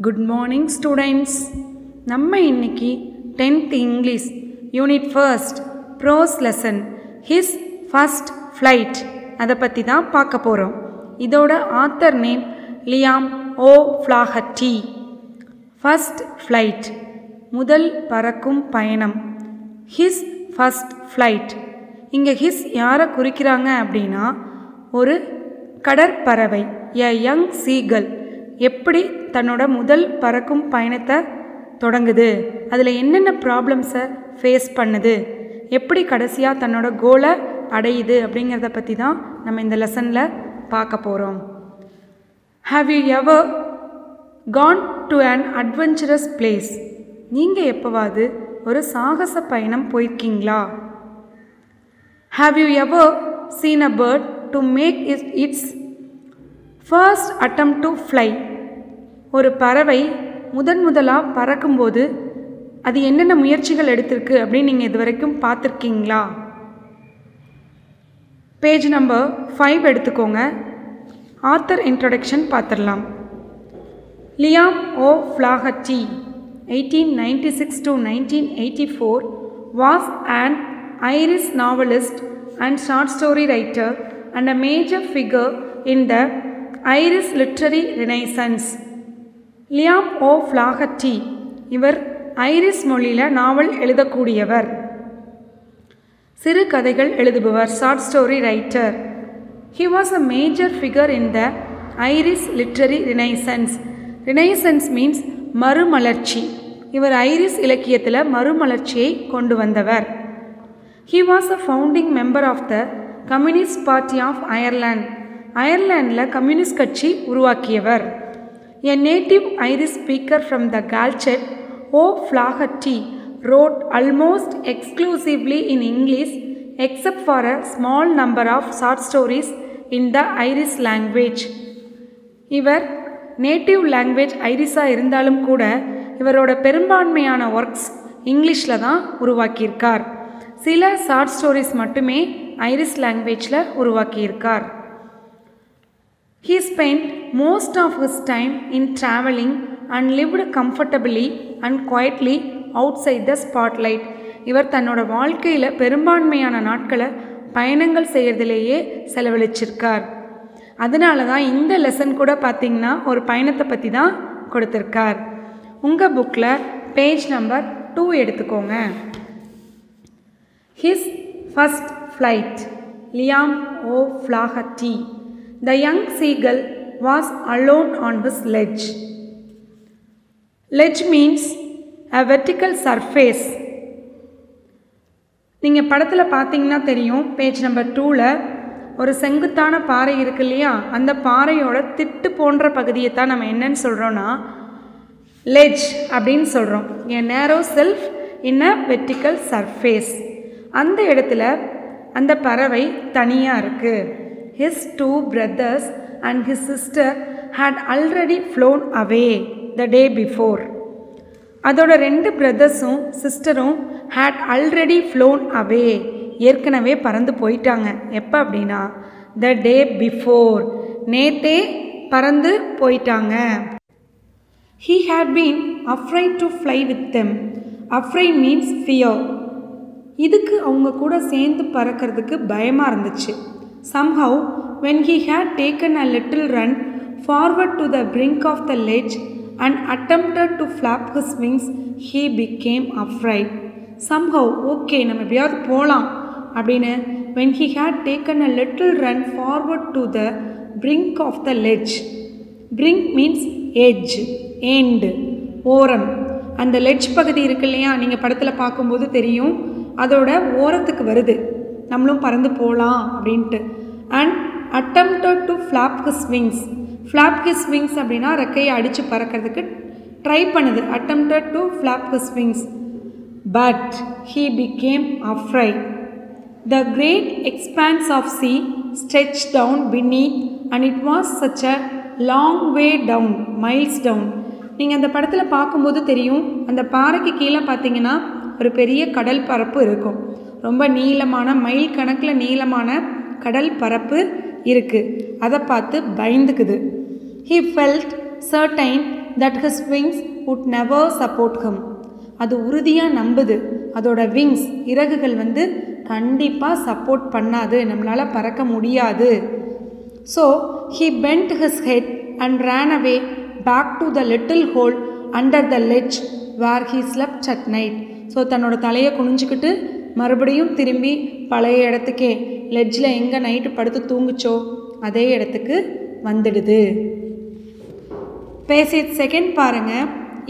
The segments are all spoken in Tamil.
குட் மார்னிங் ஸ்டூடெண்ட்ஸ் நம்ம இன்னைக்கு tenth English unit first prose lesson his first flight அதை பற்றி தான் பார்க்க போகிறோம் இதோட author name Liam O'Flaherty. First flight முதல் பறக்கும் பயணம். ஹிஸ் ஃபஸ்ட் ஃப்ளைட் இங்கே ஹிஸ் யாரை குறிக்கிறாங்க அப்படின்னா ஒரு கடற்பறவை எ யங் சீகல் எப்படி தன்னோட முதல் பறக்கும் பயணத்தை தொடங்குது? அதில் என்னென்ன ப்ராப்ளம்ஸை ஃபேஸ் பண்ணுது? எப்படி கடைசியாக தன்னோட கோலை அடையுது அப்படிங்கிறத பற்றி தான் நம்ம இந்த லெசனில் பார்க்க போகிறோம் have you ever gone to an adventurous place நீங்கள் எப்போவாது ஒரு சாகச பயணம் போயிருக்கீங்களா? Have you ever seen a bird to make it its first attempt to fly ஒரு பறவை முதன் முதலாக பறக்கும்போது அது என்னென்ன முயற்சிகள் எடுத்திருக்கு? அப்படின்னு நீங்கள் இது வரைக்கும் பார்த்துருக்கீங்களா? பேஜ் நம்பர் ஃபைவ் எடுத்துக்கோங்க. ஆத்தர் இன்ட்ரடக்ஷன் பார்த்துடலாம். Liam O'Flaherty eighteen ninety six to nineteen eighty four was and Irish novelist and short story writer and a major figure in the Irish literary renaissance Liam O'Flaherty இவர் ஐரிஸ் மொழியில் நாவல் எழுதக்கூடியவர். சிறு கதைகள் எழுதுபவர் short story writer he was a major figure in the Irish literary renaissance renaissance means மறுமலர்ச்சி. இவர் ஐரிஸ் இலக்கியத்தில் மறுமலர்ச்சியை கொண்டு வந்தவர். He was a founding member of the Communist Party of Ireland அயர்லாண்டில் communist கட்சி உருவாக்கியவர். A native Irish speaker from the Gaeltacht O'Flaherty wrote almost exclusively in English except for a small number of short stories in the Irish language. இவர் நேட்டிவ் லாங்குவேஜ் ஐரிஸாக இருந்தாலும் கூட இவரோட பெரும்பான்மையான ஒர்க்ஸ் இங்கிலீஷில் தான் உருவாக்கியிருக்கார். சில ஷார்ட் ஸ்டோரிஸ் மட்டுமே ஐரிஸ் லாங்குவேஜில் உருவாக்கியிருக்கார். He spent most of his time in travelling and lived comfortably and quietly outside the spotlight இவர் தன்னோட வாழ்க்கையில் பெரும்பான்மையான நாட்களை பயணங்கள் செய்கிறதுலேயே செலவழிச்சிருக்கார். அதனால தான் இந்த லெசன் கூட பார்த்திங்கன்னா ஒரு பயணத்தை பற்றி தான் கொடுத்துருக்கார். உங்கள் புக்கில் பேஜ் நம்பர் டூ எடுத்துக்கோங்க. His first flight Liam O'Flaherty the young seagull was alone on his ledge ledge means a vertical surface நீங்கள் படத்தில் பார்த்தீங்கன்னா தெரியும் பேஜ் நம்பர் டூவில் ஒரு செங்குத்தான பாறை இருக்கு இல்லையா? அந்த பாறையோட திட்டு போன்ற பகுதியை தான் நம்ம என்னன்னு சொல்கிறோன்னா லெஜ் அப்படின்னு சொல்கிறோம் என் narrow shelf in a vertical surface அந்த இடத்துல அந்த பறவை தனியாக இருக்குது his two brothers and his sister had already flown away the day before அதோட ரெண்டு பிரதர்ஸும் சிஸ்டரும் ஹேட் ஆல்ரெடி ஃப்ளோன் அவே ஏற்கனவே பறந்து போயிட்டாங்க. எப்போ அப்படின்னா த டே பிஃபோர் நேத்தே பறந்து போயிட்டாங்க. He had been afraid to fly with them afraid means fear இதுக்கு அவங்க கூட சேர்ந்து பறக்கிறதுக்கு பயமாக இருந்துச்சு. Somehow when he had taken a little run forward to the brink of the ledge and attempted to flap his wings he became afraid somehow okay நம்ம எப்படியாவது போகலாம் அப்படின்னு when he had taken a little run forward to the brink of the ledge brink means edge earned ஓரம். அந்த லெஜ் பகுதி இருக்கு இல்லையா? நீங்கள் படத்தில் பார்க்கும்போது தெரியும். அதோட ஓரத்துக்கு வருது. நம்மளும் பறந்து போகலாம் அப்படின்ட்டு. And attempted to flap his wings flap his wings அப்படின்னா ரெக்கையை அடித்து பறக்கிறதுக்கு ட்ரை பண்ணுது. Attempted to flap his wings but he became afraid the great expanse of sea stretch down beneath and it was such a long way down miles down நீங்கள் அந்த படத்தில் பார்க்கும்போது தெரியும் அந்த பாறைக்கு கீழே பார்த்தீங்கன்னா ஒரு பெரிய கடல் பரப்பு இருக்கும். ரொம்ப நீளமான மைல் கணக்கில் நீளமான கடல் பரப்பு இருக்குது அதை பார்த்து பயந்துக்குது. He felt certain that his wings would never support him அது உறுதியாக நம்புது. அதோட விங்ஸ் இறகுகள் வந்து கண்டிப்பாக சப்போர்ட் பண்ணாது. நம்மளால் பறக்க முடியாது. So he bent his head and ran away back to the little hole under the ledge where he slept at night so தன்னோட தலையை குனிஞ்சுக்கிட்டு மறுபடியும் திரும்பி பழைய இடத்துக்கே லெட்ஜில் எங்கே நைட்டு படுத்து தூங்குச்சோ அதே இடத்துக்கு வந்துடுது பேசிய செகண்ட் பாருங்க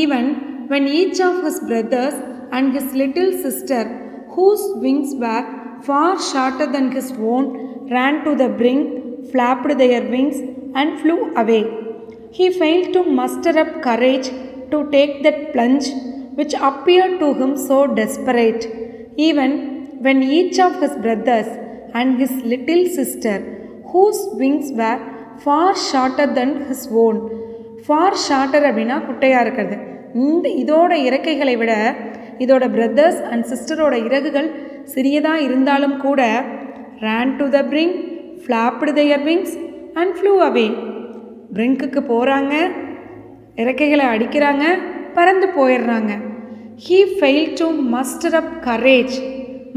even when each of his brothers and his little sister whose wings were far shorter than his own ran to the brink flapped their wings and flew away he fail to muster up courage to take that plunge which appeared to him so desperate even when each of his brothers and his little sister whose wings were far shorter than his own. Far shorter அப்படின்னா குட்டையாக இருக்கிறது. இந்த இதோட இறக்கைகளை விட இதோட பிரதர்ஸ் அண்ட் சிஸ்டரோட இறகுகள் சிறியதாக இருந்தாலும் கூட ran to the brink flapped their wings and flew away பிரிங்க்குக்கு போகிறாங்க இறக்கைகளை அடிக்கிறாங்க பறந்து போயிடுறாங்க. He fail to muster up courage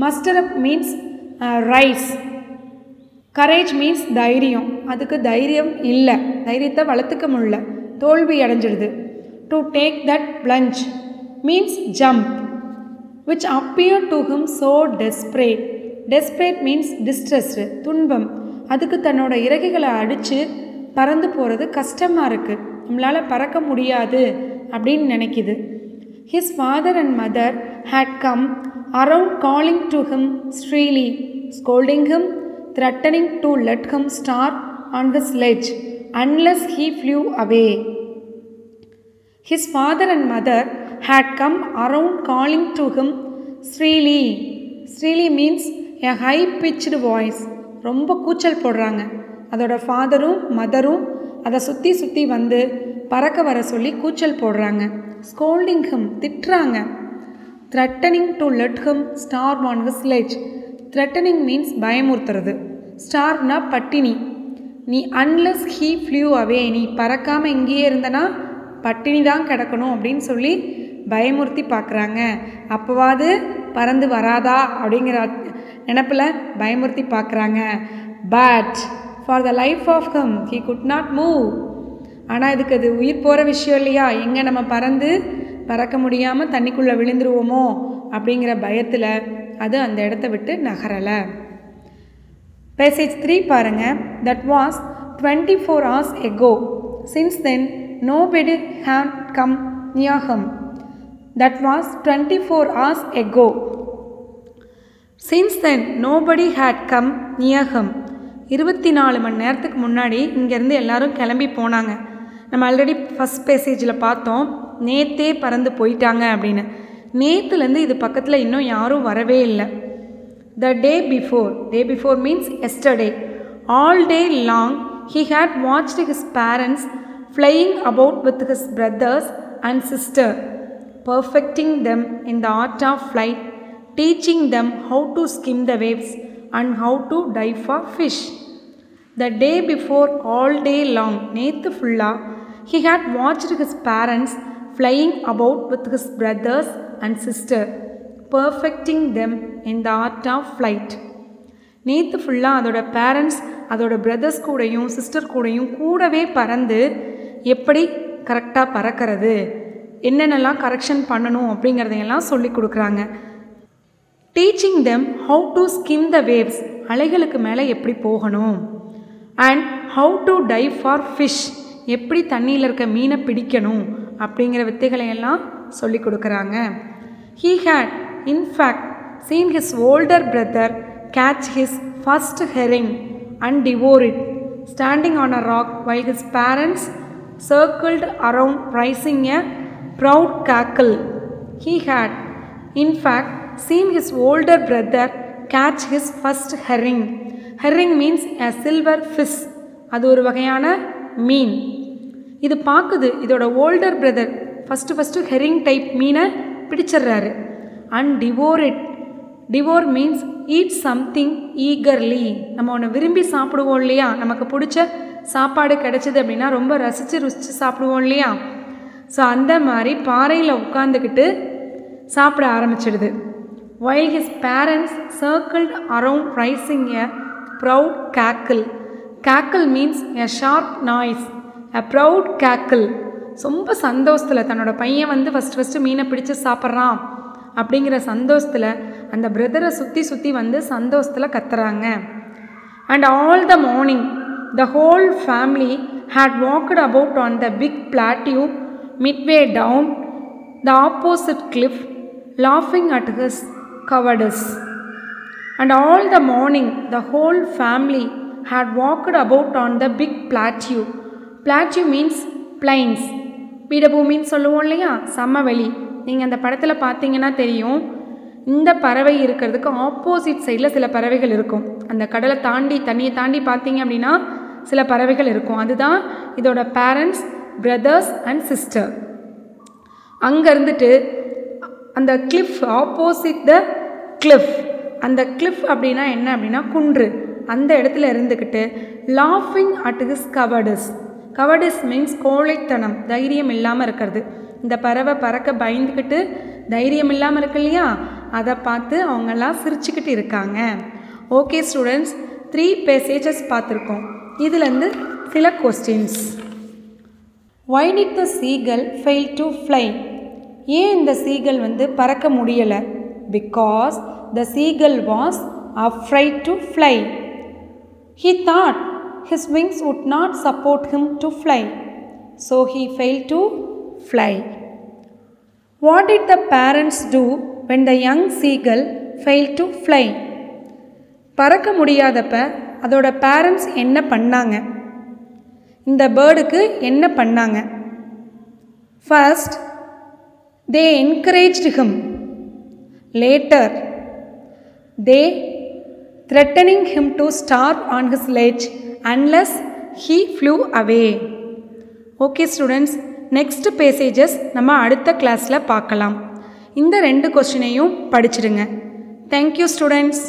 muster up means rise courage means தைரியம். அதுக்கு தைரியம் இல்லை. தைரியத்தை வளர்த்துக்க முடியல. தோல்வி அடைஞ்சிடுது. To take that plunge means jump which appear to him so desperate desperate means distressed துன்பம். அதுக்கு தன்னோட இறகைகளை அடித்து பறந்து போகிறது கஷ்டமாக இருக்குது நம்மளால் பறக்க முடியாது அப்படின்னு நினைக்கிது. His father and mother had come around calling to him shrilly scolding him threatening to let him start on the sledge unless he flew away. His father and mother had come around calling to him Sreeli. Sreeli means a high pitched voice. ரொம்ப கூச்சல் போடுறாங்க அதோட ஃபாதரும் மதரும் அதை சுற்றி சுற்றி வந்து பறக்க வர சொல்லி கூச்சல் போடுறாங்க ஸ்கோல்டிங் ஹிம் திட்டுறாங்க threatening to let him starve on his ledge threatening means பயமுறுத்துறது. ஸ்டார்னா பட்டினி. நீ அன்லெஸ் ஹீ ஃப்ளூ அவே நீ பறக்காமல் இங்கேயே இருந்தனா பட்டினி தான் கிடக்கணும் அப்படின்னு சொல்லி பயமுறுத்தி பார்க்குறாங்க. அப்போவாது பறந்து வராதா அப்படிங்கிற நினப்பில் பயமுறுத்தி பார்க்குறாங்க. But for the life of him he could not move ஆனால் இதுக்கு அது உயிர் போகிற விஷயம் இல்லையா? எங்கே நம்ம பறந்து பறக்க முடியாமல் தண்ணிக்குள்ளே விழுந்துருவோமோ அப்படிங்கிற பயத்தில் அது அந்த இடத்த விட்டு நகரலை. பேசேஜ் த்ரீ பாருங்கள் that was twenty four hours ago since then nobody had come near him that was twenty four hours ago since then nobody had come near him இருபத்தி நாலு மணி நேரத்துக்கு முன்னாடி இங்கேருந்து எல்லாரும் கிளம்பி போனாங்க. நம்ம ஆல்ரெடி ஃபஸ்ட் பேசேஜில் பார்த்தோம். நேத்தே பறந்து போயிட்டாங்க அப்படின்னு. நேத்துலேருந்து இது பக்கத்தில் இன்னும் யாரும் வரவே இல்லை. The day before day before means yesterday all day long he had watched his parents flying about with his brothers and sister perfecting them in the art of flight teaching them how to skim the waves and how to dive for fish the day before all day long நேத்து ஃபுல்லாக he had watched his parents flying about with his brothers and sister, perfecting them in the art of flight. நேற்று ஃபுல்லாக அதோட பேரண்ட்ஸ் அதோட பிரதர்ஸ் கூடயும் சிஸ்டர் கூடயும் கூடவே பறந்து எப்படி கரெக்டாக பறக்கிறது என்னென்னலாம் கரெக்ஷன் பண்ணணும் அப்படிங்கிறதையெல்லாம் சொல்லி கொடுக்குறாங்க teaching them how to skim the waves அலைகளுக்கு மேலே எப்படி போகணும் and how to dive for fish எப்படி தண்ணியில் இருக்க மீனை பிடிக்கணும் அப்படிங்கிற வித்தைகளை எல்லாம் சொல்லி கொடுக்குறாங்க. He had in fact seen his older brother catch his first herring and devour it standing on a rock while his parents circled around raising a proud cackle he had in fact seen his older brother catch his first herring herring means a silver fish அது ஒரு வகையான மீன். இது பார்க்குது. இதோட older brother first first herring type மீனை பிடிச்சிடுறாரு. And devour it devour means eat something eagerly நம்ம ஒன்று விரும்பி சாப்பிடுவோம் இல்லையா? நமக்கு பிடிச்ச சாப்பாடு கிடைச்சிது அப்படின்னா ரொம்ப ரசித்து ருசித்து சாப்பிடுவோம் இல்லையா? ஸோ அந்த மாதிரி பாறையில் உட்காந்துக்கிட்டு சாப்பிட ஆரம்பிச்சிடுது. While his parents circled around raising a proud cackle cackle means a sharp noise a proud cackle ரொம்ப சந்தோஷத்தில் தன்னோட பையன் வந்து ஃபஸ்ட்டு ஃபஸ்ட்டு மீனை பிடிச்சி சாப்பிட்றான். அப்படிங்கிற சந்தோஷத்தில் அந்த பிரதரை சுற்றி சுற்றி வந்து சந்தோஷத்தில் கத்துறாங்க. And all the morning the whole family had walked about on the big plateau midway down the opposite cliff லாஃபிங் at his cowardice and all the morning the whole family had walked about on the big plateau plateau means plains பீடபூமின்னு சொல்லுவோம் இல்லையா? சமவெளி நீங்கள் அந்த படத்தில் பார்த்தீங்கன்னா தெரியும். இந்த பறவை இருக்கிறதுக்கு ஆப்போசிட் சைடில் சில பறவைகள் இருக்கும். அந்த கடலை தாண்டி தண்ணியை தாண்டி பார்த்தீங்க அப்படின்னா சில பறவைகள் இருக்கும். அதுதான் இதோட பேரண்ட்ஸ் பிரதர்ஸ் அண்ட் சிஸ்டர் அங்கே இருந்துட்டு அந்த கிளிஃப் ஆப்போசிட் த கிளிஃப் அந்த கிளிஃப் அப்படின்னா என்ன அப்படின்னா குன்று. அந்த இடத்துல இருந்துக்கிட்டு லாஃபிங் at his cowardice cowardice means கோழைத்தனம் தைரியம் இல்லாமல் இருக்கிறது. இந்த பறவை பறக்க பயந்துக்கிட்டு தைரியம் இல்லாமல் இருக்கு இல்லையா? அதை பார்த்து அவங்கெல்லாம் சிரிச்சுக்கிட்டு இருக்காங்க. ஓகே ஸ்டூடெண்ட்ஸ் த்ரீ பேசேஜஸ் பார்த்துருக்கோம். இதுலேருந்து சில questions why did the seagull fail to fly ஏன் இந்த சீகல் வந்து பறக்க முடியலை? Because the seagull was afraid to fly he thought his wings would not support him to fly so he failed to fly what did the parents do when the young seagull failed to fly பறக்க முடியாதப்ப அதோட பேரண்ட்ஸ் என்ன பண்ணாங்க இந்த பேர்டுக்கு என்ன பண்ணாங்க first they encouraged him later they threatening him to starve on his ledge unless he flew away okay students next passages நம்ம அடுத்த கிளாஸில் பார்க்கலாம். இந்த ரெண்டு கொஸ்டினையும் படிச்சிடுங்க தேங்க்யூ ஸ்டூடெண்ட்ஸ்